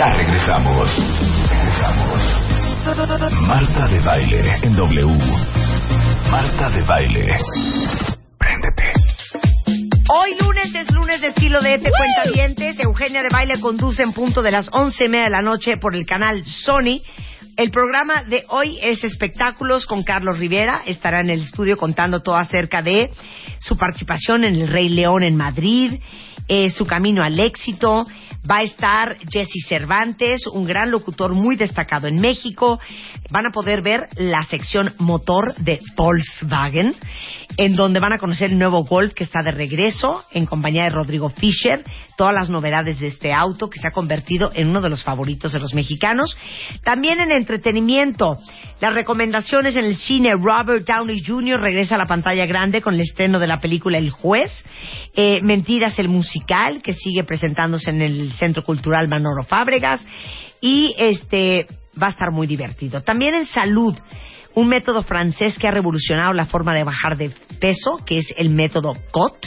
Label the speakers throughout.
Speaker 1: Ya regresamos. Regresamos. Marta de baile en W. Marta de baile. Préndete.
Speaker 2: Hoy lunes es lunes de estilo de este cuentavientes. Eugenia de Baile conduce en punto de las once y media de la noche por el canal Sony. El programa de hoy es espectáculos con Carlos Rivera. Estará en el estudio contando todo acerca de su participación en El Rey León en Madrid, eh, su camino al éxito. Va a estar Jesse Cervantes, un gran locutor muy destacado en México. Van a poder ver la sección motor de Volkswagen, en donde van a conocer el nuevo Golf que está de regreso en compañía de Rodrigo Fischer, todas las novedades de este auto que se ha convertido en uno de los favoritos de los mexicanos. También en entretenimiento, las recomendaciones en el cine, Robert Downey Jr. regresa a la pantalla grande con el estreno de la película El Juez, eh, Mentiras el musical que sigue presentándose en el Centro Cultural Manolo Fábregas y este va a estar muy divertido. También en salud, un método francés que ha revolucionado la forma de bajar de peso, que es el método COT.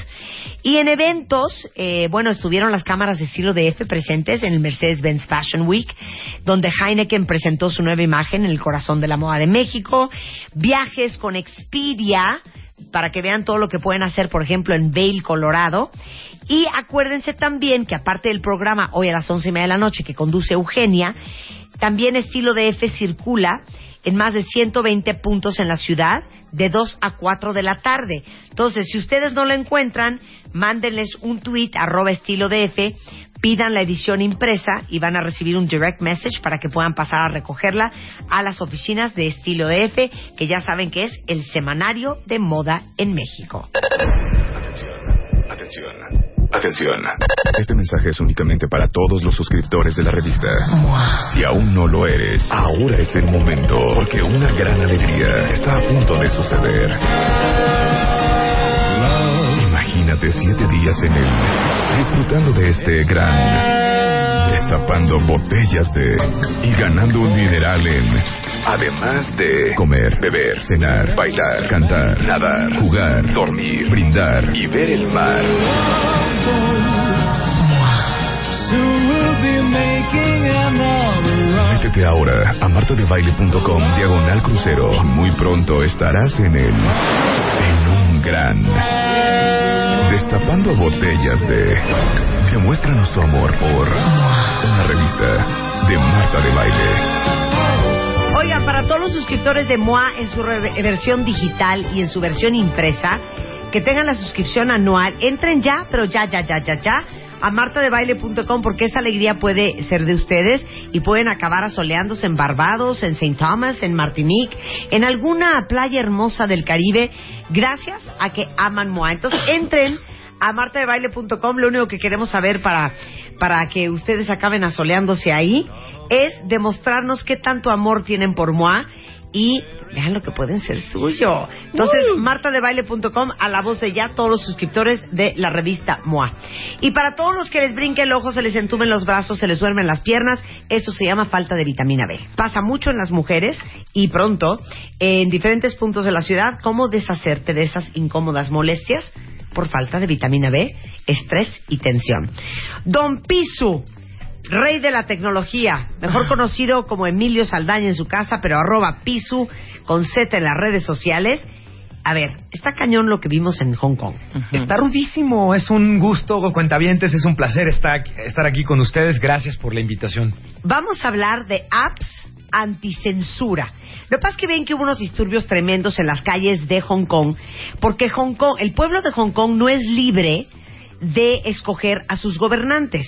Speaker 2: Y en eventos, eh, bueno, estuvieron las cámaras de estilo de F presentes en el Mercedes-Benz Fashion Week, donde Heineken presentó su nueva imagen en el corazón de la moda de México. Viajes con Expedia, para que vean todo lo que pueden hacer, por ejemplo, en Vail, Colorado. Y acuérdense también que aparte del programa hoy a las once y media de la noche que conduce Eugenia, también Estilo de F circula en más de 120 puntos en la ciudad de 2 a 4 de la tarde. Entonces, si ustedes no lo encuentran, mándenles un tweet arroba estilo de F, pidan la edición impresa y van a recibir un direct message para que puedan pasar a recogerla a las oficinas de estilo de F, que ya saben que es el semanario de moda en México.
Speaker 1: Atención, atención. Atención. Este mensaje es únicamente para todos los suscriptores de la revista. Si aún no lo eres, ahora es el momento, porque una gran alegría está a punto de suceder. Imagínate siete días en él, disfrutando de este gran, destapando botellas de y ganando un dineral en, además de comer, beber, cenar, bailar, cantar, nadar, jugar, dormir, brindar y ver el mar. Métete ahora a martadebaile.com diagonal crucero. Muy pronto estarás en el en un gran destapando botellas de demuestra nuestro amor por una revista de Marta de Baile.
Speaker 2: Oigan, para todos los suscriptores de MOA en su versión digital y en su versión impresa, que tengan la suscripción anual, entren ya, pero ya, ya, ya, ya, ya, a martadebaile.com porque esa alegría puede ser de ustedes y pueden acabar asoleándose en Barbados, en St. Thomas, en Martinique, en alguna playa hermosa del Caribe, gracias a que aman MOA. Entonces, entren a martadebaile.com, lo único que queremos saber para, para que ustedes acaben asoleándose ahí es demostrarnos qué tanto amor tienen por MOA y vean lo que pueden ser suyo. Entonces, martadebaile.com a la voz de ya todos los suscriptores de la revista MOA. Y para todos los que les brinque el ojo, se les entumen los brazos, se les duermen las piernas, eso se llama falta de vitamina B. Pasa mucho en las mujeres y pronto en diferentes puntos de la ciudad cómo deshacerte de esas incómodas molestias por falta de vitamina B, estrés y tensión. Don Pisu, rey de la tecnología, mejor conocido como Emilio Saldaña en su casa, pero arroba Pisu con Z en las redes sociales. A ver, está cañón lo que vimos en Hong Kong.
Speaker 3: Está rudísimo, es un gusto, cuentavientes, es un placer estar, estar aquí con ustedes. Gracias por la invitación.
Speaker 2: Vamos a hablar de apps anticensura. Lo que pasa es que ven que hubo unos disturbios tremendos en las calles de Hong Kong, porque Hong Kong, el pueblo de Hong Kong no es libre de escoger a sus gobernantes.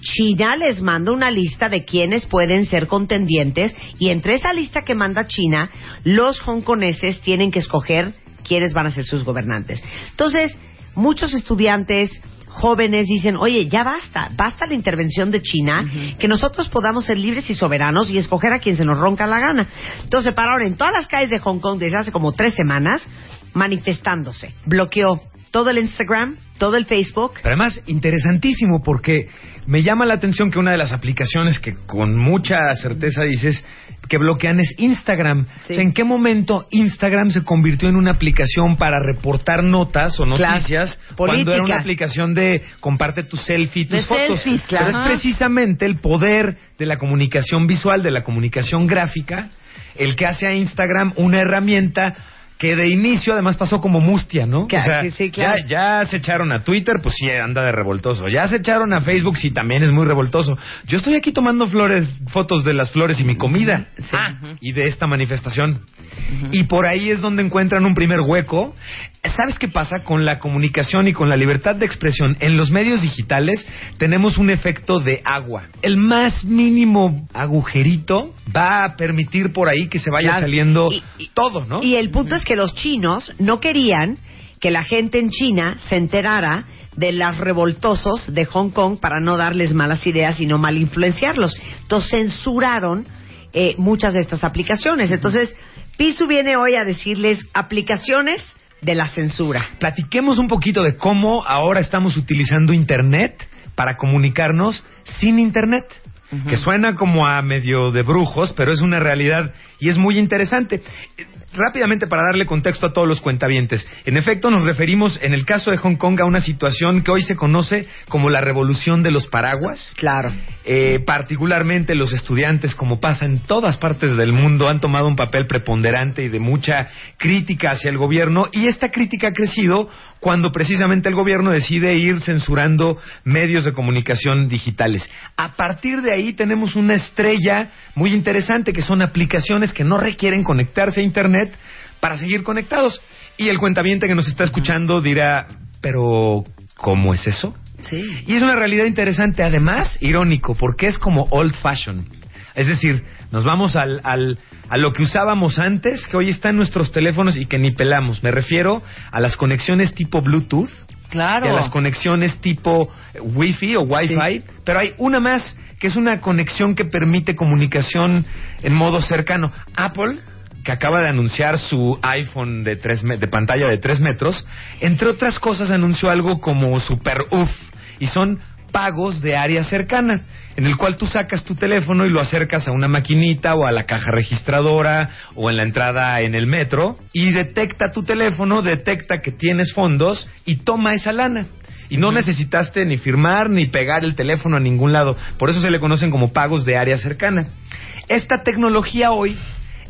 Speaker 2: China les manda una lista de quienes pueden ser contendientes y entre esa lista que manda China, los hongkoneses tienen que escoger quiénes van a ser sus gobernantes. Entonces, muchos estudiantes jóvenes dicen, oye, ya basta, basta la intervención de China, que nosotros podamos ser libres y soberanos y escoger a quien se nos ronca la gana. Entonces, para ahora, en todas las calles de Hong Kong desde hace como tres semanas, manifestándose. Bloqueó todo el Instagram, todo el Facebook.
Speaker 3: Pero además, interesantísimo porque me llama la atención que una de las aplicaciones que con mucha certeza dices que bloquean es Instagram.
Speaker 2: Sí.
Speaker 3: O sea, ¿en qué momento Instagram se convirtió en una aplicación para reportar notas o
Speaker 2: Claro.
Speaker 3: noticias cuando era una aplicación de comparte tu selfie, tus
Speaker 4: De
Speaker 3: fotos?
Speaker 4: selfies,
Speaker 3: Pero es precisamente el poder de la comunicación visual, de la comunicación gráfica, el que hace a Instagram una herramienta que de inicio además pasó como mustia, ¿no?
Speaker 2: Que- que sí, claro.
Speaker 3: ya, ya se echaron a Twitter, pues sí, anda de revoltoso. Ya se echaron a Facebook, sí, también es muy revoltoso. Yo estoy aquí tomando flores, fotos de las flores y mi comida. Ah, y de esta manifestación. Y por ahí es donde encuentran un primer hueco. ¿Sabes qué pasa con la comunicación y con la libertad de expresión? En los medios digitales tenemos un efecto de agua. El más mínimo agujerito va a permitir por ahí que se vaya
Speaker 2: Claro.
Speaker 3: saliendo
Speaker 2: Y- y-
Speaker 3: todo, ¿no?
Speaker 2: Y el punto es que los chinos no querían que la gente en China se enterara de los revoltosos de Hong Kong para no darles malas ideas y no mal influenciarlos. Entonces censuraron eh, muchas de estas aplicaciones. Entonces, Pisu viene hoy a decirles aplicaciones de la censura.
Speaker 3: platiquemos un poquito de cómo ahora estamos utilizando Internet para comunicarnos sin Internet. Que suena como a medio de brujos, pero es una realidad y es muy interesante. Rápidamente para darle contexto a todos los cuentavientes. En efecto, nos referimos en el caso de Hong Kong a una situación que hoy se conoce como la revolución de los paraguas.
Speaker 2: Claro.
Speaker 3: Eh, particularmente los estudiantes, como pasa en todas partes del mundo, han tomado un papel preponderante y de mucha crítica hacia el gobierno y esta crítica ha crecido cuando precisamente el gobierno decide ir censurando medios de comunicación digitales. A partir de ahí tenemos una estrella muy interesante que son aplicaciones que no requieren conectarse a Internet para seguir conectados. Y el cuentaviente que nos está escuchando dirá, pero ¿cómo es eso?
Speaker 2: Sí.
Speaker 3: Y es una realidad interesante, además irónico, porque es como old fashion. Es decir, nos vamos al, al- a lo que usábamos antes, que hoy está en nuestros teléfonos y que ni pelamos. Me refiero a las conexiones tipo Bluetooth,
Speaker 4: Claro.
Speaker 3: a las conexiones tipo eh, Wi-Fi o Wi-Fi, pero hay una más, que es una conexión que permite comunicación en modo cercano. Apple que acaba de anunciar su iPhone de, tres de pantalla de 3 metros, entre otras cosas anunció algo como Super UF, y son pagos de área cercana, en el cual tú sacas tu teléfono y lo acercas a una maquinita o a la caja registradora o en la entrada en el metro y detecta tu teléfono, detecta que tienes fondos y toma esa lana. Y no necesitaste ni firmar ni pegar el teléfono a ningún lado. Por eso se le conocen como pagos de área cercana. Esta tecnología hoy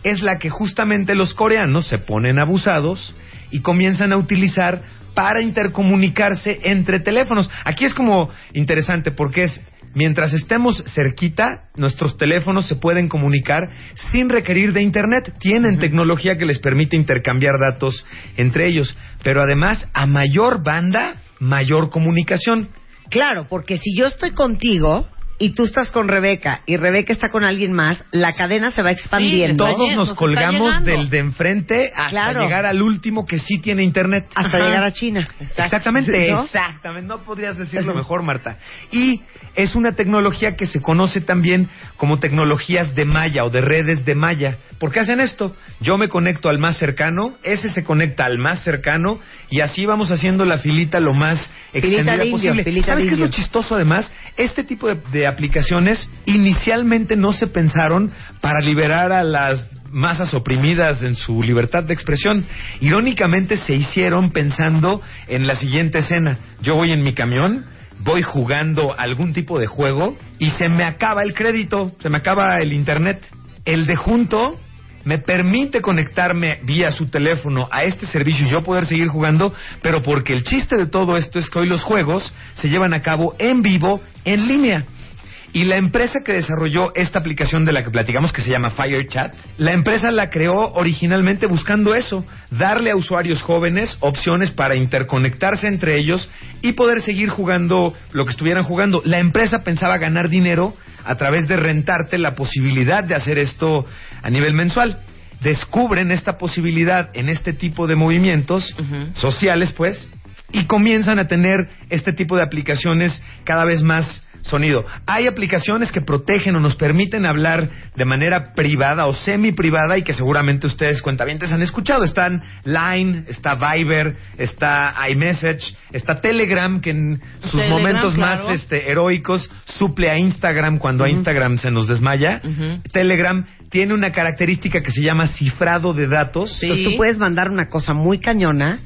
Speaker 3: es la que justamente los coreanos se ponen abusados y comienzan a utilizar para intercomunicarse entre teléfonos. Aquí es como interesante porque es mientras estemos cerquita, nuestros teléfonos se pueden comunicar sin requerir de internet. Tienen tecnología que les permite intercambiar datos entre ellos, pero además a mayor banda, mayor comunicación.
Speaker 2: Claro, porque si yo estoy contigo y tú estás con Rebeca y Rebeca está con alguien más, la cadena se va expandiendo.
Speaker 4: Está
Speaker 3: Todos
Speaker 4: bien,
Speaker 3: nos colgamos del de enfrente hasta
Speaker 2: Claro.
Speaker 3: llegar al último que sí tiene internet.
Speaker 2: hasta
Speaker 4: Ajá.
Speaker 2: llegar a China.
Speaker 3: Exactamente,
Speaker 2: ¿No?
Speaker 3: exactamente. No podrías decirlo mejor, Marta. Y es una tecnología que se conoce también como tecnologías de malla o de redes de malla. ¿Por qué hacen esto? Yo me conecto al más cercano, ese se conecta al más cercano y así vamos haciendo la filita lo más extendida
Speaker 2: indio,
Speaker 3: posible.
Speaker 2: filita
Speaker 3: ¿Sabes qué es lo
Speaker 2: indio.
Speaker 3: chistoso además? Este tipo de, de aplicaciones inicialmente no se pensaron para liberar a las masas oprimidas en su libertad de expresión. Irónicamente se hicieron pensando en la siguiente escena. Yo voy en mi camión, voy jugando algún tipo de juego y se me acaba el crédito, se me acaba el internet. El de junto me permite conectarme vía su teléfono a este servicio y yo poder seguir jugando, pero porque el chiste de todo esto es que hoy los juegos se llevan a cabo en vivo, en línea. Y la empresa que desarrolló esta aplicación de la que platicamos, que se llama FireChat, la empresa la creó originalmente buscando eso, darle a usuarios jóvenes opciones para interconectarse entre ellos y poder seguir jugando lo que estuvieran jugando. La empresa pensaba ganar dinero a través de rentarte la posibilidad de hacer esto a nivel mensual. Descubren esta posibilidad en este tipo de movimientos sociales, pues, y comienzan a tener este tipo de aplicaciones cada vez más sonido. Hay aplicaciones que protegen o nos permiten hablar de manera privada o semi privada y que seguramente ustedes cuentavientes han escuchado. Están Line, está Viber, está iMessage, está Telegram que en sus
Speaker 4: Telegram,
Speaker 3: momentos
Speaker 4: claro.
Speaker 3: más este, heroicos suple a Instagram cuando a Instagram se nos desmaya. Telegram tiene una característica que se llama cifrado de datos.
Speaker 4: Sí.
Speaker 2: Entonces tú puedes mandar una cosa muy cañona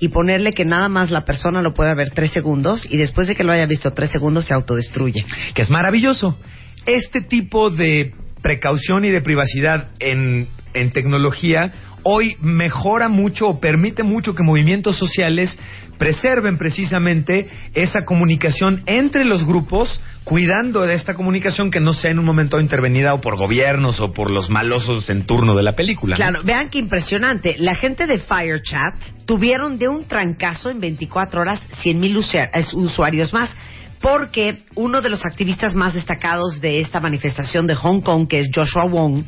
Speaker 2: y ponerle que nada más la persona lo puede ver tres segundos y después de que lo haya visto tres segundos se autodestruye.
Speaker 3: que es maravilloso. Este tipo de precaución y de privacidad en, en tecnología hoy mejora mucho o permite mucho que movimientos sociales preserven precisamente esa comunicación entre los grupos, cuidando de esta comunicación que no sea en un momento intervenida o por gobiernos o por los malosos en turno de la película.
Speaker 2: Claro, vean qué impresionante. La gente de FireChat tuvieron de un trancazo en 24 horas 100 mil usuarios más. Porque uno de los activistas más destacados de esta manifestación de Hong Kong, que es Joshua Wong,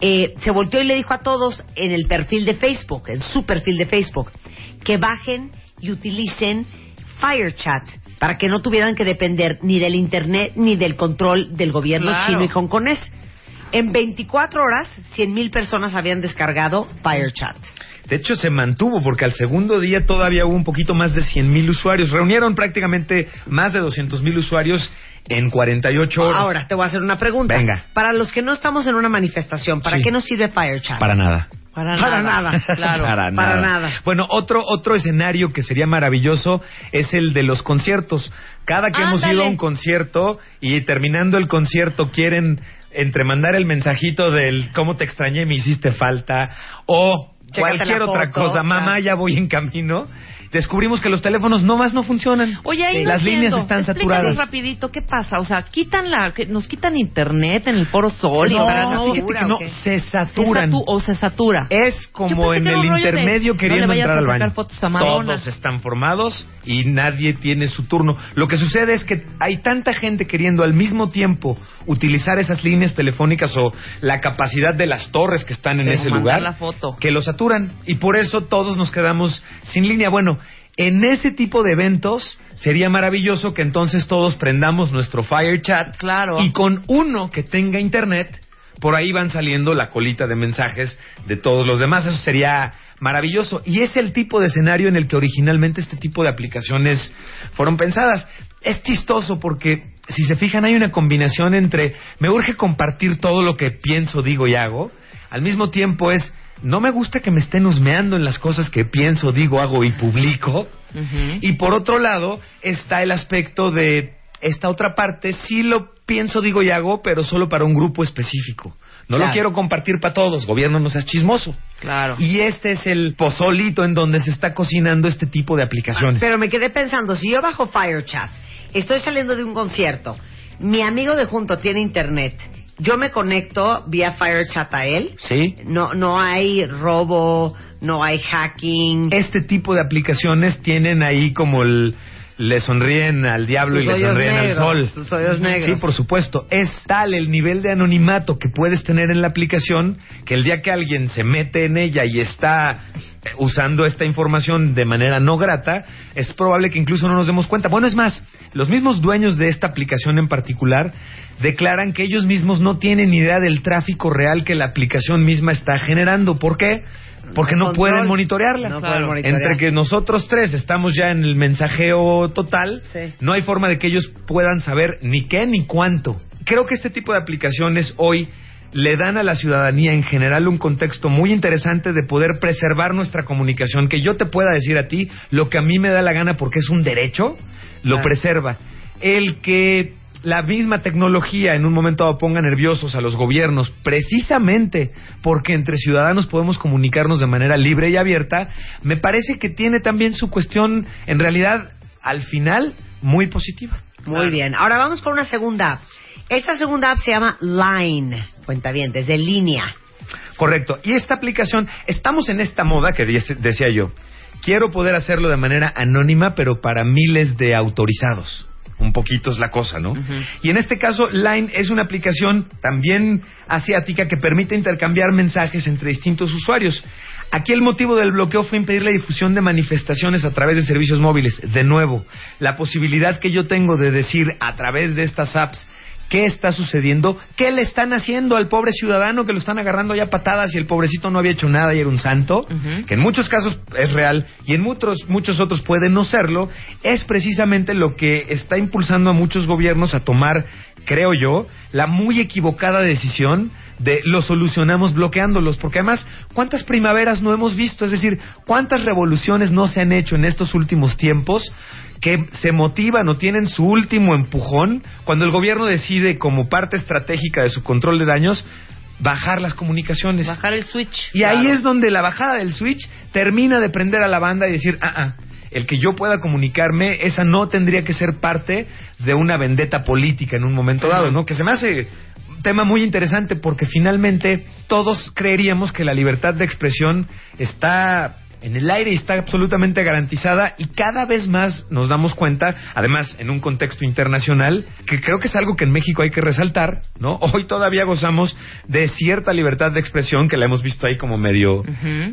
Speaker 2: eh, se volteó y le dijo a todos en el perfil de Facebook, en su perfil de Facebook, que bajen y utilicen FireChat para que no tuvieran que depender ni del Internet ni del control del gobierno
Speaker 4: Claro.
Speaker 2: chino y hongkonés. En 24 horas, 100.000 personas habían descargado FireChat.
Speaker 3: De hecho, se mantuvo porque al segundo día todavía hubo un poquito más de 100.000 usuarios. Reunieron prácticamente más de 200.000 usuarios en 48 horas.
Speaker 2: Ahora, te voy a hacer una pregunta.
Speaker 3: Venga.
Speaker 2: Para los que no estamos en una manifestación, ¿para
Speaker 3: Sí.
Speaker 2: qué nos sirve FireChat?
Speaker 3: Para nada.
Speaker 4: Para,
Speaker 2: Para
Speaker 4: nada.
Speaker 2: nada.
Speaker 4: Claro.
Speaker 3: Para,
Speaker 2: Para
Speaker 3: nada.
Speaker 2: nada.
Speaker 3: Bueno, otro otro escenario que sería maravilloso es el de los conciertos. Cada que hemos ido a un concierto y terminando el concierto quieren entremandar el mensajito del cómo te extrañé, me hiciste falta o
Speaker 2: Chécate
Speaker 3: cualquier otra cosa, mamá, ya voy en camino. Descubrimos que los teléfonos no más no funcionan.
Speaker 4: Oye, ahí no
Speaker 3: las líneas
Speaker 4: entiendo.
Speaker 3: están
Speaker 4: Explícanos
Speaker 3: saturadas.
Speaker 4: rapidito, ¿qué pasa? O sea, quitan la, que nos quitan internet en el foro sol y
Speaker 3: No,
Speaker 4: para no,
Speaker 3: fíjate que no,
Speaker 2: ¿o qué?
Speaker 3: se
Speaker 4: se
Speaker 3: saturan.
Speaker 4: satu- o se satura.
Speaker 3: Es como en el
Speaker 4: de,
Speaker 3: intermedio
Speaker 4: no
Speaker 3: queriendo entrar al baño.
Speaker 4: fotos a Madonna.
Speaker 3: Todos están formados y nadie tiene su turno. Lo que sucede es que hay tanta gente queriendo al mismo tiempo utilizar esas líneas telefónicas o la capacidad de las torres que están en ese lugar
Speaker 4: la foto.
Speaker 3: que lo saturan y por eso todos nos quedamos sin línea. Bueno, en ese tipo de eventos sería maravilloso que entonces todos prendamos nuestro Fire Chat
Speaker 4: Claro.
Speaker 3: y con uno que tenga internet, por ahí van saliendo la colita de mensajes de todos los demás. Eso sería maravilloso. Y es el tipo de escenario en el que originalmente este tipo de aplicaciones fueron pensadas. Es chistoso porque, si se fijan, hay una combinación entre me urge compartir todo lo que pienso, digo y hago. Al mismo tiempo es, no me gusta que me estén husmeando en las cosas que pienso, digo, hago y publico. Y por otro lado está el aspecto de esta otra parte, sí lo pienso, digo y hago, pero solo para un grupo específico. No
Speaker 2: Claro.
Speaker 3: lo quiero compartir para todos, gobierno no seas chismoso.
Speaker 4: Claro.
Speaker 3: Y este es el pozolito en donde se está cocinando este tipo de aplicaciones.
Speaker 2: Pero me quedé pensando, si yo bajo FireChat, estoy saliendo de un concierto, mi amigo de junto tiene internet, yo me conecto vía FireChat a él,
Speaker 3: ¿Sí?
Speaker 2: no, no hay robo, no hay hacking.
Speaker 3: Este tipo de aplicaciones tienen ahí como el... Le sonríen al diablo
Speaker 2: Sus
Speaker 3: y le sonríen
Speaker 2: negros,
Speaker 3: al sol.
Speaker 2: sus hoyos negros.
Speaker 3: Sí, por supuesto. Es tal el nivel de anonimato que puedes tener en la aplicación que el día que alguien se mete en ella y está eh, usando esta información de manera no grata, es probable que incluso no nos demos cuenta. Bueno, es más, los mismos dueños de esta aplicación en particular declaran que ellos mismos no tienen idea del tráfico real que la aplicación misma está generando. ¿Por qué? Porque no, pueden monitorearla.
Speaker 2: No
Speaker 4: Claro.
Speaker 2: pueden monitorear.
Speaker 3: Entre que nosotros tres estamos ya en el mensajeo total,
Speaker 2: Sí.
Speaker 3: no hay forma de que ellos puedan saber ni qué ni cuánto. Creo que este tipo de aplicaciones hoy le dan a la ciudadanía en general un contexto muy interesante de poder preservar nuestra comunicación, que yo te pueda decir a ti lo que a mí me da la gana porque es un derecho, lo
Speaker 2: Claro.
Speaker 3: preserva. El que la misma tecnología en un momento dado ponga nerviosos a los gobiernos, precisamente porque entre ciudadanos podemos comunicarnos de manera libre y abierta, me parece que tiene también su cuestión, en realidad, al final, muy positiva.
Speaker 2: Muy bien. Ahora vamos con una segunda app. Esta segunda app se llama Line, cuenta bien, desde línea.
Speaker 3: Correcto. Y esta aplicación, estamos en esta moda que decía yo. Quiero poder hacerlo de manera anónima, pero para miles de autorizados. Un poquito es la cosa, ¿no? Y en este caso, Line es una aplicación también asiática que permite intercambiar mensajes entre distintos usuarios. Aquí el motivo del bloqueo fue impedir la difusión de manifestaciones a través de servicios móviles. De nuevo, la posibilidad que yo tengo de decir a través de estas apps qué está sucediendo, qué le están haciendo al pobre ciudadano que lo están agarrando ya patadas y el pobrecito no había hecho nada y era un santo, que en muchos casos es real y en muchos, muchos otros puede no serlo, es precisamente lo que está impulsando a muchos gobiernos a tomar, creo yo, la muy equivocada decisión de lo solucionamos bloqueándolos, porque además, ¿cuántas primaveras no hemos visto? Es decir, ¿cuántas revoluciones no se han hecho en estos últimos tiempos que se motivan o tienen su último empujón cuando el gobierno decide, como parte estratégica de su control de daños, bajar las comunicaciones?
Speaker 4: Bajar el switch.
Speaker 3: Y ahí es donde la bajada del switch termina de prender a la banda y decir, ah, ah, el que yo pueda comunicarme, esa no tendría que ser parte de una vendetta política en un momento dado, ¿no? Que se me hace un tema muy interesante porque finalmente todos creeríamos que la libertad de expresión está en el aire y está absolutamente garantizada y cada vez más nos damos cuenta, además en un contexto internacional, que creo que es algo que en México hay que resaltar, ¿no? Hoy todavía gozamos de cierta libertad de expresión que la hemos visto ahí como medio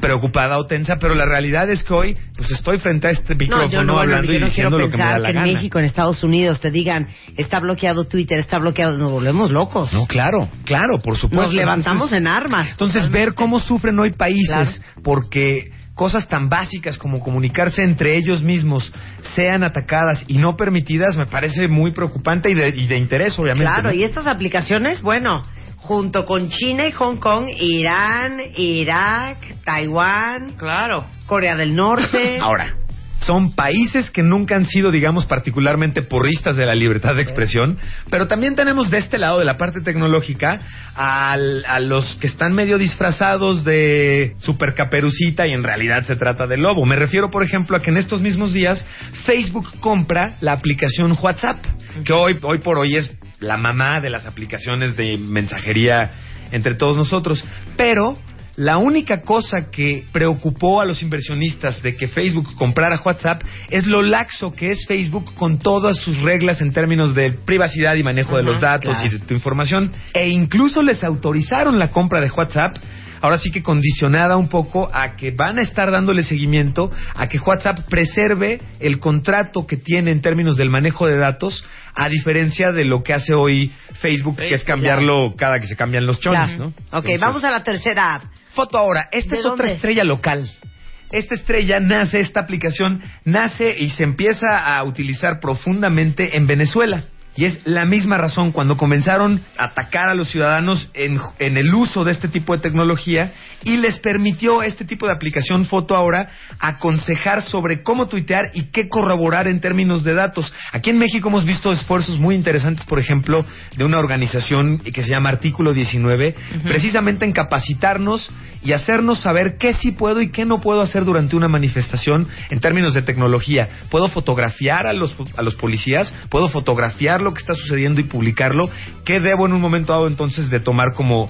Speaker 3: preocupada o tensa, pero la realidad es que hoy pues estoy frente a este micrófono
Speaker 2: no,
Speaker 3: hablando y
Speaker 2: no quiero
Speaker 3: diciendo lo que me da la
Speaker 2: que en
Speaker 3: gana.
Speaker 2: México, en Estados Unidos, te digan, está bloqueado Twitter, está bloqueado, nos volvemos locos.
Speaker 3: No, claro, claro, por supuesto.
Speaker 2: nos levantamos
Speaker 3: Entonces-
Speaker 2: en armas.
Speaker 3: Entonces, ver cómo sufren hoy países
Speaker 2: Claro.
Speaker 3: porque cosas tan básicas como comunicarse entre ellos mismos sean atacadas y no permitidas me parece muy preocupante y de, y de interés, obviamente.
Speaker 2: Claro,
Speaker 3: ¿no?
Speaker 2: y estas aplicaciones, bueno, junto con China y Hong Kong, Irán, Irak, Taiwán,
Speaker 4: Claro.
Speaker 2: Corea del Norte.
Speaker 3: Ahora, son países que nunca han sido, digamos, particularmente porristas de la libertad de expresión, pero también tenemos de este lado, de la parte tecnológica, al- a los que están medio disfrazados de supercaperucita y en realidad se trata de lobo. Me refiero, por ejemplo, a que en estos mismos días Facebook compra la aplicación WhatsApp, que hoy, hoy por hoy es la mamá de las aplicaciones de mensajería entre todos nosotros, pero la única cosa que preocupó a los inversionistas de que Facebook comprara WhatsApp es lo laxo que es Facebook con todas sus reglas en términos de privacidad y manejo de los datos
Speaker 2: claro.
Speaker 3: y de tu información. E incluso les autorizaron la compra de WhatsApp. Ahora sí que condicionada un poco a que van a estar dándole seguimiento a que WhatsApp preserve el contrato que tiene en términos del manejo de datos, a diferencia de lo que hace hoy Facebook, que es cambiarlo cada que se cambian los chones. ¿no?
Speaker 2: Ok,
Speaker 3: Entonces-
Speaker 2: vamos a la tercera app.
Speaker 3: Foto ahora. Esta
Speaker 2: ¿De
Speaker 3: es otra estrella local. Esta estrella nace, esta aplicación nace y se empieza a utilizar profundamente en Venezuela. Y es la misma razón cuando comenzaron a atacar a los ciudadanos en, en el uso de este tipo de tecnología y les permitió este tipo de aplicación Foto ahora aconsejar sobre cómo tuitear y qué corroborar en términos de datos. Aquí en México hemos visto esfuerzos muy interesantes, por ejemplo, de una organización que se llama Artículo 19, precisamente en capacitarnos y hacernos saber qué sí puedo y qué no puedo hacer durante una manifestación en términos de tecnología. Puedo fotografiar a los, a los policías, puedo fotografiar lo que está sucediendo y publicarlo. ¿Qué debo en un momento dado entonces de tomar como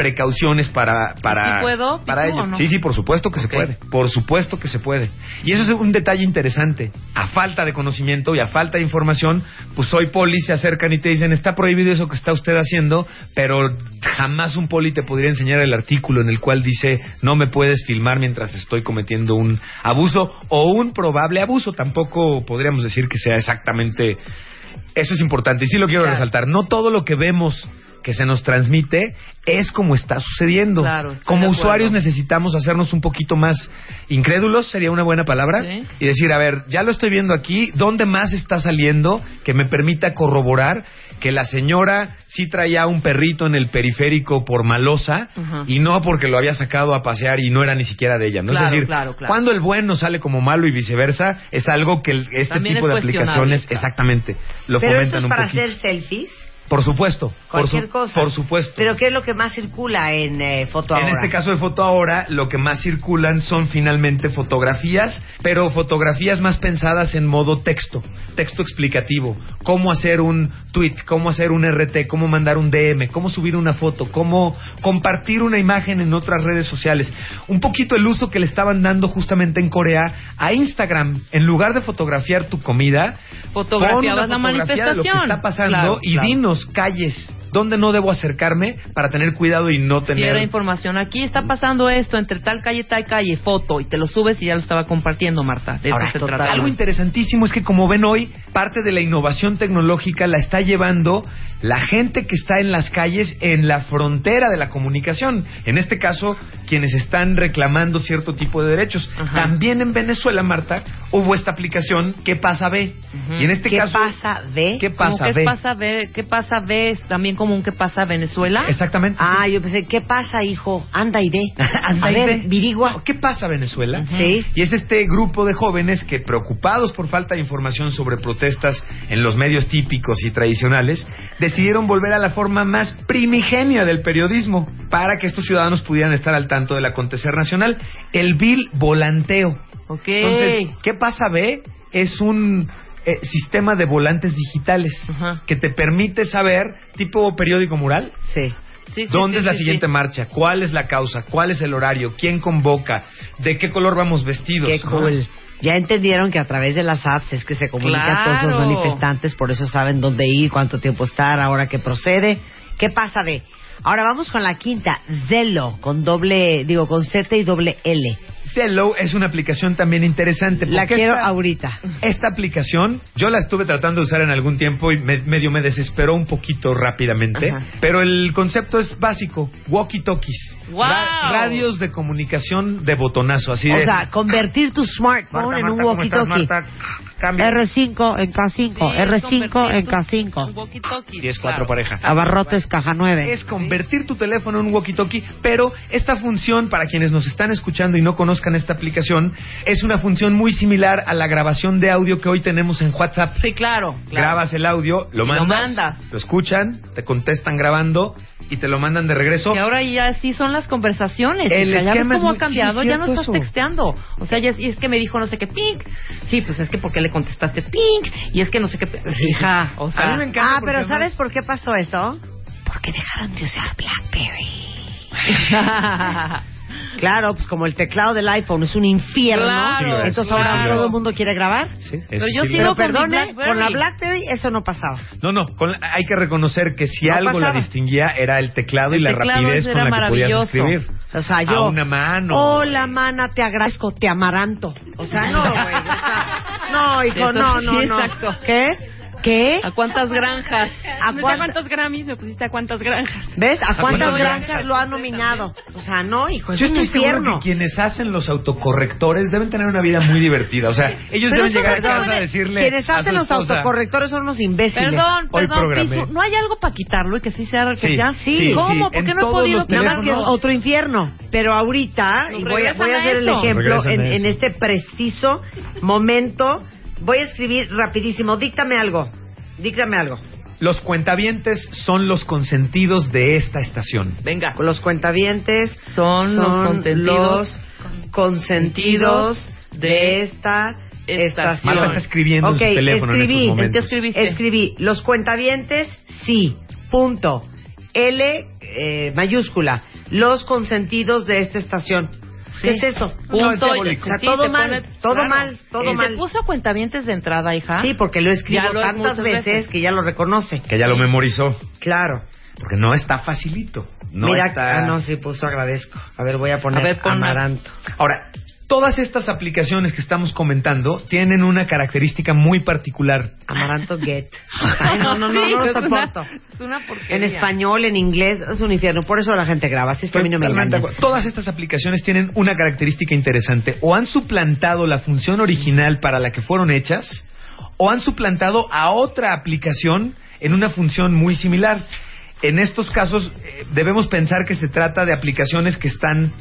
Speaker 3: precauciones para para
Speaker 4: ¿Sí puedo,
Speaker 3: para ello?
Speaker 4: no?
Speaker 3: Sí, sí, por supuesto que se puede. Por supuesto que se puede. Y eso es un detalle interesante. A falta de conocimiento y a falta de información, pues hoy polis se acercan y te dicen, está prohibido eso que está usted haciendo, pero jamás un poli te podría enseñar el artículo en el cual dice, no me puedes filmar mientras estoy cometiendo un abuso o un probable abuso. Tampoco podríamos decir que sea exactamente... Eso es importante y sí lo quiero
Speaker 2: Claro.
Speaker 3: resaltar. No todo lo que vemos que se nos transmite es como está sucediendo.
Speaker 4: Claro,
Speaker 3: como usuarios necesitamos hacernos un poquito más incrédulos, sería una buena palabra,
Speaker 4: Sí.
Speaker 3: y decir, a ver, ya lo estoy viendo aquí, ¿dónde más está saliendo que me permita corroborar que la señora sí traía un perrito en el periférico por malosa y no porque lo había sacado a pasear y no era ni siquiera de ella? ¿no?
Speaker 4: Claro,
Speaker 3: es decir,
Speaker 4: claro, claro.
Speaker 3: cuando el bueno sale como malo y viceversa, es algo que el- este
Speaker 4: También
Speaker 3: tipo de aplicaciones exactamente lo
Speaker 2: Pero esto
Speaker 3: fomentan
Speaker 2: es
Speaker 3: un
Speaker 2: para
Speaker 3: poquito.
Speaker 2: hacer selfies.
Speaker 3: Por supuesto, por,
Speaker 2: Cualquier
Speaker 3: su-
Speaker 2: cosa.
Speaker 3: por supuesto.
Speaker 2: Pero ¿qué es lo que más circula en eh, foto
Speaker 3: En
Speaker 2: ahora?
Speaker 3: este caso de foto ahora, lo que más circulan son finalmente fotografías, pero fotografías más pensadas en modo texto, texto explicativo. Cómo hacer un tweet, cómo hacer un RT, cómo mandar un DM, cómo subir una foto, cómo compartir una imagen en otras redes sociales. Un poquito el uso que le estaban dando justamente en Corea a Instagram. En lugar de fotografiar tu comida,
Speaker 4: Fotografiabas la
Speaker 3: de lo que
Speaker 4: manifestación.
Speaker 3: está pasando
Speaker 4: Claro,
Speaker 3: y
Speaker 4: claro.
Speaker 3: dinos calles dónde no debo acercarme para tener cuidado y no
Speaker 4: Si
Speaker 3: tener...
Speaker 4: era información, aquí está pasando esto entre tal calle tal calle, foto, y te lo subes y ya lo estaba compartiendo, Marta. De eso
Speaker 3: Ahora,
Speaker 4: se
Speaker 2: total.
Speaker 4: trata.
Speaker 3: Algo interesantísimo es que como ven hoy, parte de la innovación tecnológica la está llevando la gente que está en las calles en la frontera de la comunicación. En este caso, quienes están reclamando cierto tipo de derechos.
Speaker 4: Ajá.
Speaker 3: También en Venezuela, Marta, hubo esta aplicación ¿Qué pasa B? Y en este
Speaker 2: ¿Qué
Speaker 3: caso...
Speaker 2: pasa de?
Speaker 3: ¿Qué pasa
Speaker 4: ¿Qué
Speaker 3: B?
Speaker 4: pasa B? ¿Qué pasa B? También como un ¿qué pasa Venezuela?
Speaker 3: Exactamente.
Speaker 2: Ah,
Speaker 3: sí.
Speaker 2: yo pensé, ¿qué pasa, hijo? Anda y ve.
Speaker 3: Anda
Speaker 2: A
Speaker 3: y
Speaker 2: ver,
Speaker 3: ve.
Speaker 2: virigua.
Speaker 3: ¿Qué pasa Venezuela?
Speaker 2: Sí.
Speaker 3: Y es este grupo de jóvenes que, preocupados por falta de información sobre protestas en los medios típicos y tradicionales, decidieron volver a la forma más primigenia del periodismo para que estos ciudadanos pudieran estar al tanto del acontecer nacional. El vil volanteo.
Speaker 4: Ok.
Speaker 3: Entonces, ¿qué pasa, B? Es un eh, sistema de volantes digitales
Speaker 4: Ajá.
Speaker 3: que te permite saber, tipo periódico mural,
Speaker 2: Sí.
Speaker 4: Sí, sí,
Speaker 3: ¿Dónde
Speaker 4: sí,
Speaker 3: es la
Speaker 4: sí,
Speaker 3: siguiente
Speaker 4: sí.
Speaker 3: marcha? ¿Cuál es la causa? ¿Cuál es el horario? ¿Quién convoca? ¿De qué color vamos vestidos?
Speaker 2: Qué
Speaker 3: ¿no?
Speaker 2: cool. Ya entendieron que a través de las apps es que se comunican a todos los
Speaker 4: Claro.
Speaker 2: manifestantes, por eso saben dónde ir, cuánto tiempo estar, ahora que procede. ¿Qué pasa de? Ahora vamos con la quinta, Zelo, con doble, digo, con Z y doble L.
Speaker 3: Zello es una aplicación también interesante.
Speaker 2: La quiero
Speaker 3: esta-
Speaker 2: ahorita.
Speaker 3: Esta aplicación, yo la estuve tratando de usar en algún tiempo y me- medio me desesperó un poquito rápidamente,
Speaker 2: Ajá.
Speaker 3: pero el concepto es básico, walkie-talkies,
Speaker 4: ¡Wow!
Speaker 3: radios de comunicación de botonazo, así
Speaker 2: O
Speaker 3: de...
Speaker 2: sea, convertir tu smartphone
Speaker 3: Marta,
Speaker 2: en un
Speaker 3: Marta, ¿cómo estás,
Speaker 2: walkie-talkie.
Speaker 3: Marta? Cambia.
Speaker 2: R5 en K5,
Speaker 4: Sí,
Speaker 2: R5 en
Speaker 4: convertir tus-
Speaker 2: K5.
Speaker 4: un walkie-talkie,
Speaker 3: 10-4
Speaker 4: claro.
Speaker 3: pareja.
Speaker 2: Abarrotes caja 9.
Speaker 3: es convertir tu teléfono en un walkie-talkie, pero esta función, para quienes nos están escuchando y no conozcan esta aplicación, es una función muy similar a la grabación de audio que hoy tenemos en WhatsApp.
Speaker 4: Sí, claro. claro.
Speaker 3: Grabas el audio, lo
Speaker 4: Y lo
Speaker 3: mandas, lo escuchan, te contestan grabando y te lo mandan de regreso.
Speaker 4: Que ahora ya sí son las conversaciones.
Speaker 3: El
Speaker 4: O sea, ya ves
Speaker 3: esquema es
Speaker 4: cómo ha cambiado, ya no estás
Speaker 3: eso.
Speaker 4: texteando. O sea, ya es, y es que me dijo no sé qué pink. Sí, pues es que porque le contestaste pink. Y es que no sé qué. Hija, o sea.
Speaker 3: A mí me encanta
Speaker 2: Ah, pero
Speaker 3: además-
Speaker 2: ¿sabes por qué pasó eso? Porque dejaron de usar BlackBerry. Claro, pues como el teclado del iPhone es un infierno,
Speaker 4: Claro,
Speaker 3: Sí, lo es.
Speaker 2: entonces ahora
Speaker 3: Sí, lo es.
Speaker 2: todo el mundo quiere grabar.
Speaker 3: Sí, eso
Speaker 4: Pero yo
Speaker 3: sí
Speaker 4: sigo
Speaker 3: lo
Speaker 2: Pero
Speaker 4: con mi
Speaker 2: perdone,
Speaker 4: BlackBerry.
Speaker 2: con la BlackBerry eso no pasaba.
Speaker 3: No, no, con la- hay que reconocer que si
Speaker 2: No
Speaker 3: algo
Speaker 2: pasaba.
Speaker 3: la distinguía era el teclado y
Speaker 4: El
Speaker 3: la
Speaker 4: teclado
Speaker 3: rapidez con la que podías
Speaker 4: maravilloso.
Speaker 3: escribir.
Speaker 2: O sea,
Speaker 3: A
Speaker 2: yo.
Speaker 3: una mano.
Speaker 2: Hola, mana, te agradezco, te amaranto. O sea, no, güey. O sea, no, hijo,
Speaker 4: Eso
Speaker 2: no,
Speaker 4: sí,
Speaker 2: no, no.
Speaker 4: exacto.
Speaker 2: ¿Qué? ¿Qué?
Speaker 4: ¿A cuántas granjas?
Speaker 2: ¿A
Speaker 5: cuántos Grammys me pusiste a cuántas granjas?
Speaker 2: ¿Ves? ¿A cuántas
Speaker 3: cuántas
Speaker 2: granjas lo han nominado? O sea, no, hijo, es
Speaker 3: Yo estoy seguro que quienes hacen los autocorrectores deben tener una vida muy divertida. O sea, ellos
Speaker 2: Pero
Speaker 3: deben llegar a
Speaker 2: no
Speaker 3: casa a decirle.
Speaker 2: Quienes
Speaker 3: a su
Speaker 2: hacen los autocorrectores son unos imbéciles.
Speaker 4: Perdón, perdón, ¿no hay algo para quitarlo y que sí sea que
Speaker 3: Sí,
Speaker 4: ya?
Speaker 3: sí,
Speaker 4: ¿Cómo?
Speaker 3: sí,
Speaker 4: ¿Por
Speaker 3: en
Speaker 4: qué no he podido
Speaker 2: que es otro infierno. Pero ahorita, y voy voy a hacer el ejemplo en, este preciso momento, voy a escribir rapidísimo. Díctame algo. Díctame algo.
Speaker 3: Los cuentavientes son los consentidos de esta estación.
Speaker 4: Venga.
Speaker 2: Los cuentavientes
Speaker 4: Son los consentidos-
Speaker 2: los consentidos de esta estación.
Speaker 3: Marta está escribiendo en
Speaker 2: Ok,
Speaker 3: su teléfono en
Speaker 2: escribí,
Speaker 3: estos momentos.
Speaker 4: ¿qué escribiste?
Speaker 2: Escribí, los cuentavientes, sí, punto. L eh, mayúscula, los consentidos de esta estación. ¿Qué es eso?
Speaker 4: Punto.
Speaker 3: es diabólico.
Speaker 2: O sea,
Speaker 4: Sí,
Speaker 2: todo mal,
Speaker 4: pone-
Speaker 2: todo
Speaker 4: claro.
Speaker 2: mal, todo
Speaker 4: ¿Y
Speaker 2: mal.
Speaker 4: ¿Se puso cuentavientes de entrada, hija?
Speaker 2: Sí, porque lo he escrito
Speaker 4: lo es
Speaker 2: tantas veces,
Speaker 4: veces.
Speaker 2: que ya lo reconoce.
Speaker 3: Que ya lo memorizó.
Speaker 2: Claro.
Speaker 3: Porque no está facilito. No
Speaker 2: Mira,
Speaker 3: está...
Speaker 2: ah, no, sí puso agradezco. A ver, voy a poner
Speaker 4: A ver, pon-
Speaker 2: amaranto.
Speaker 3: Ahora, todas estas aplicaciones que estamos comentando tienen una característica muy particular.
Speaker 2: Amaranto get. Ay, no, no, no,
Speaker 4: Sí,
Speaker 2: no lo
Speaker 4: es una-
Speaker 2: soporto.
Speaker 4: Es una.
Speaker 2: En español, en inglés, es un infierno. Por eso la gente graba. Así es que a mí no me
Speaker 3: acuerdo. Todas estas aplicaciones tienen una característica interesante. O han suplantado la función original para la que fueron hechas, o han suplantado a otra aplicación en una función muy similar. En estos casos eh, debemos pensar que se trata de aplicaciones que están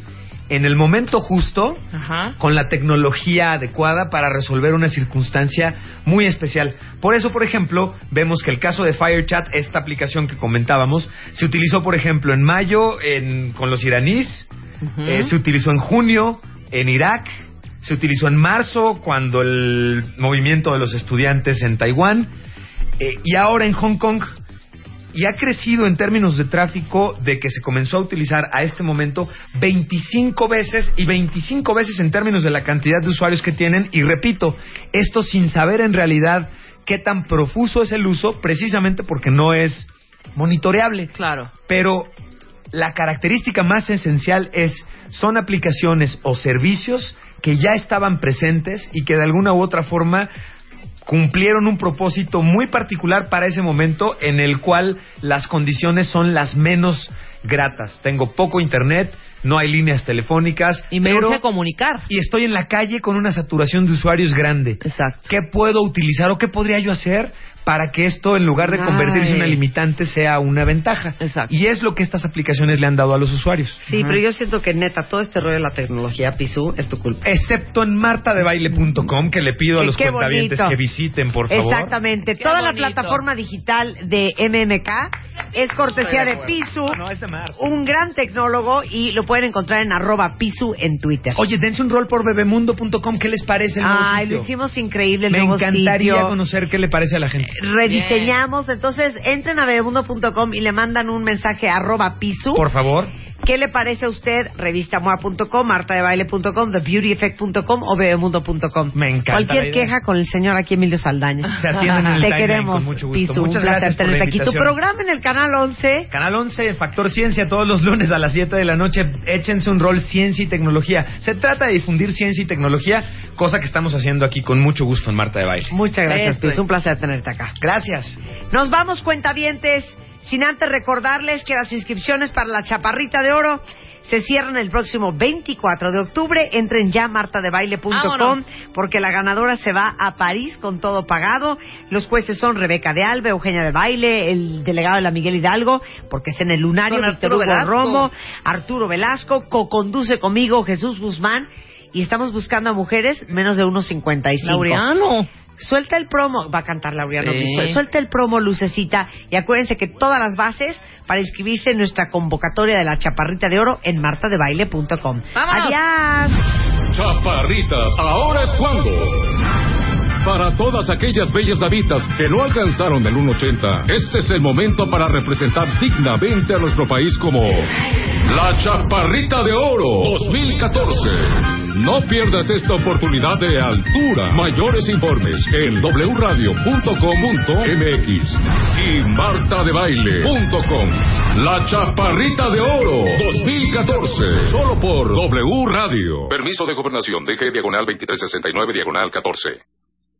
Speaker 3: en el momento justo,
Speaker 4: Ajá.
Speaker 3: con la tecnología adecuada para resolver una circunstancia muy especial. Por eso, por ejemplo, vemos que el caso de FireChat, esta aplicación que comentábamos, se utilizó, por ejemplo, en mayo en- con los iraníes, eh, se utilizó en junio en Irak, se utilizó en marzo cuando el movimiento de los estudiantes en Taiwán, eh, y ahora en Hong Kong y ha crecido en términos de tráfico de que se comenzó a utilizar a este momento 25 veces y 25 veces en términos de la cantidad de usuarios que tienen y repito, esto sin saber en realidad qué tan profuso es el uso precisamente porque no es monitoreable.
Speaker 4: Claro.
Speaker 3: Pero la característica más esencial es, son aplicaciones o servicios que ya estaban presentes y que de alguna u otra forma cumplieron un propósito muy particular para ese momento en el cual las condiciones son las menos gratas. Tengo poco internet, no hay líneas telefónicas,
Speaker 4: Y me
Speaker 3: pero
Speaker 4: urge comunicar.
Speaker 3: y estoy en la calle con una saturación de usuarios grande.
Speaker 4: Exacto.
Speaker 3: ¿Qué puedo utilizar o qué podría yo hacer para que esto, en lugar de convertirse en una
Speaker 4: Ay.
Speaker 3: limitante, sea una ventaja?
Speaker 4: Exacto.
Speaker 3: Y es lo que estas aplicaciones le han dado a los usuarios.
Speaker 2: Sí, pero yo siento que neta, todo este rollo de la tecnología, Pisú, es tu culpa.
Speaker 3: Excepto en martadebaile.com, que le pido a los cuentavientes
Speaker 2: bonito.
Speaker 3: que visiten, por favor.
Speaker 2: Exactamente.
Speaker 4: Qué
Speaker 2: Toda la plataforma digital de MMK es cortesía de. Pisu,
Speaker 3: No, no, es de Mar.
Speaker 2: un gran tecnólogo y lo pueden encontrar en arroba Pisu en Twitter.
Speaker 3: Oye, dense un rol por bebemundo.com. ¿Qué les parece el nuevo
Speaker 2: Ay,
Speaker 3: sitio?
Speaker 2: lo hicimos increíble el
Speaker 3: Me
Speaker 2: nuevo
Speaker 3: encantaría
Speaker 2: sitio.
Speaker 3: conocer qué le parece a la gente.
Speaker 2: Rediseñamos, entonces entren a bebemundo.com y le mandan un mensaje a arroba Pisu.
Speaker 3: Por favor.
Speaker 2: ¿Qué le parece a usted? Revistamoa.com, martadebaile.com, thebeautyeffect.com o bebemundo.com.
Speaker 3: Me encanta
Speaker 2: Cualquier
Speaker 3: la idea.
Speaker 2: queja con el señor aquí Emilio Saldaña.
Speaker 3: Se atienden en el
Speaker 2: Te queremos,
Speaker 3: con mucho gusto.
Speaker 2: Pisu.
Speaker 3: Muchas
Speaker 2: un placer
Speaker 3: gracias por la
Speaker 2: aquí. Tu programa en el canal 11.
Speaker 3: Canal 11, Factor Ciencia, todos los lunes a las 7 de la noche. Échense un rol Ciencia y Tecnología. Se trata de difundir ciencia y tecnología, cosa que estamos haciendo aquí con mucho gusto en Marta de Baile.
Speaker 2: Muchas gracias. Pisu. Un placer tenerte acá.
Speaker 3: Gracias.
Speaker 2: Nos vamos, cuentavientes, sin antes recordarles que las inscripciones para la Chaparrita de Oro se cierran el próximo 24 de octubre. Entren ya a martadebaile.com porque la ganadora se va a París con todo pagado. Los jueces son Rebeca de Alba, Eugenia de Baile, el delegado de la Miguel Hidalgo, porque es en el lunario, Víctor
Speaker 4: Arturo
Speaker 2: Hugo
Speaker 4: Velasco.
Speaker 2: Romo, Arturo Velasco, co-conduce conmigo Jesús Guzmán. Y estamos buscando a mujeres menos de unos 55.
Speaker 4: Laureano.
Speaker 2: Suelta el promo, va a cantar Laureano.
Speaker 4: Sí.
Speaker 2: Suelta el promo, Lucecita. Y acuérdense que todas las bases para inscribirse en nuestra convocatoria de la Chaparrita de Oro en martadebaile.com. Adiós.
Speaker 6: Chaparritas, ahora es cuando. Para todas aquellas bellas davitas que no alcanzaron el 1.80, este es el momento para representar dignamente a nuestro país como la Chaparrita de Oro 2014. No pierdas esta oportunidad de altura. Mayores informes en wradio.com.mx y martadebaile.com. La Chaparrita de Oro 2014. Solo por W Radio. Permiso de gobernación. DG diagonal 2369 diagonal 14.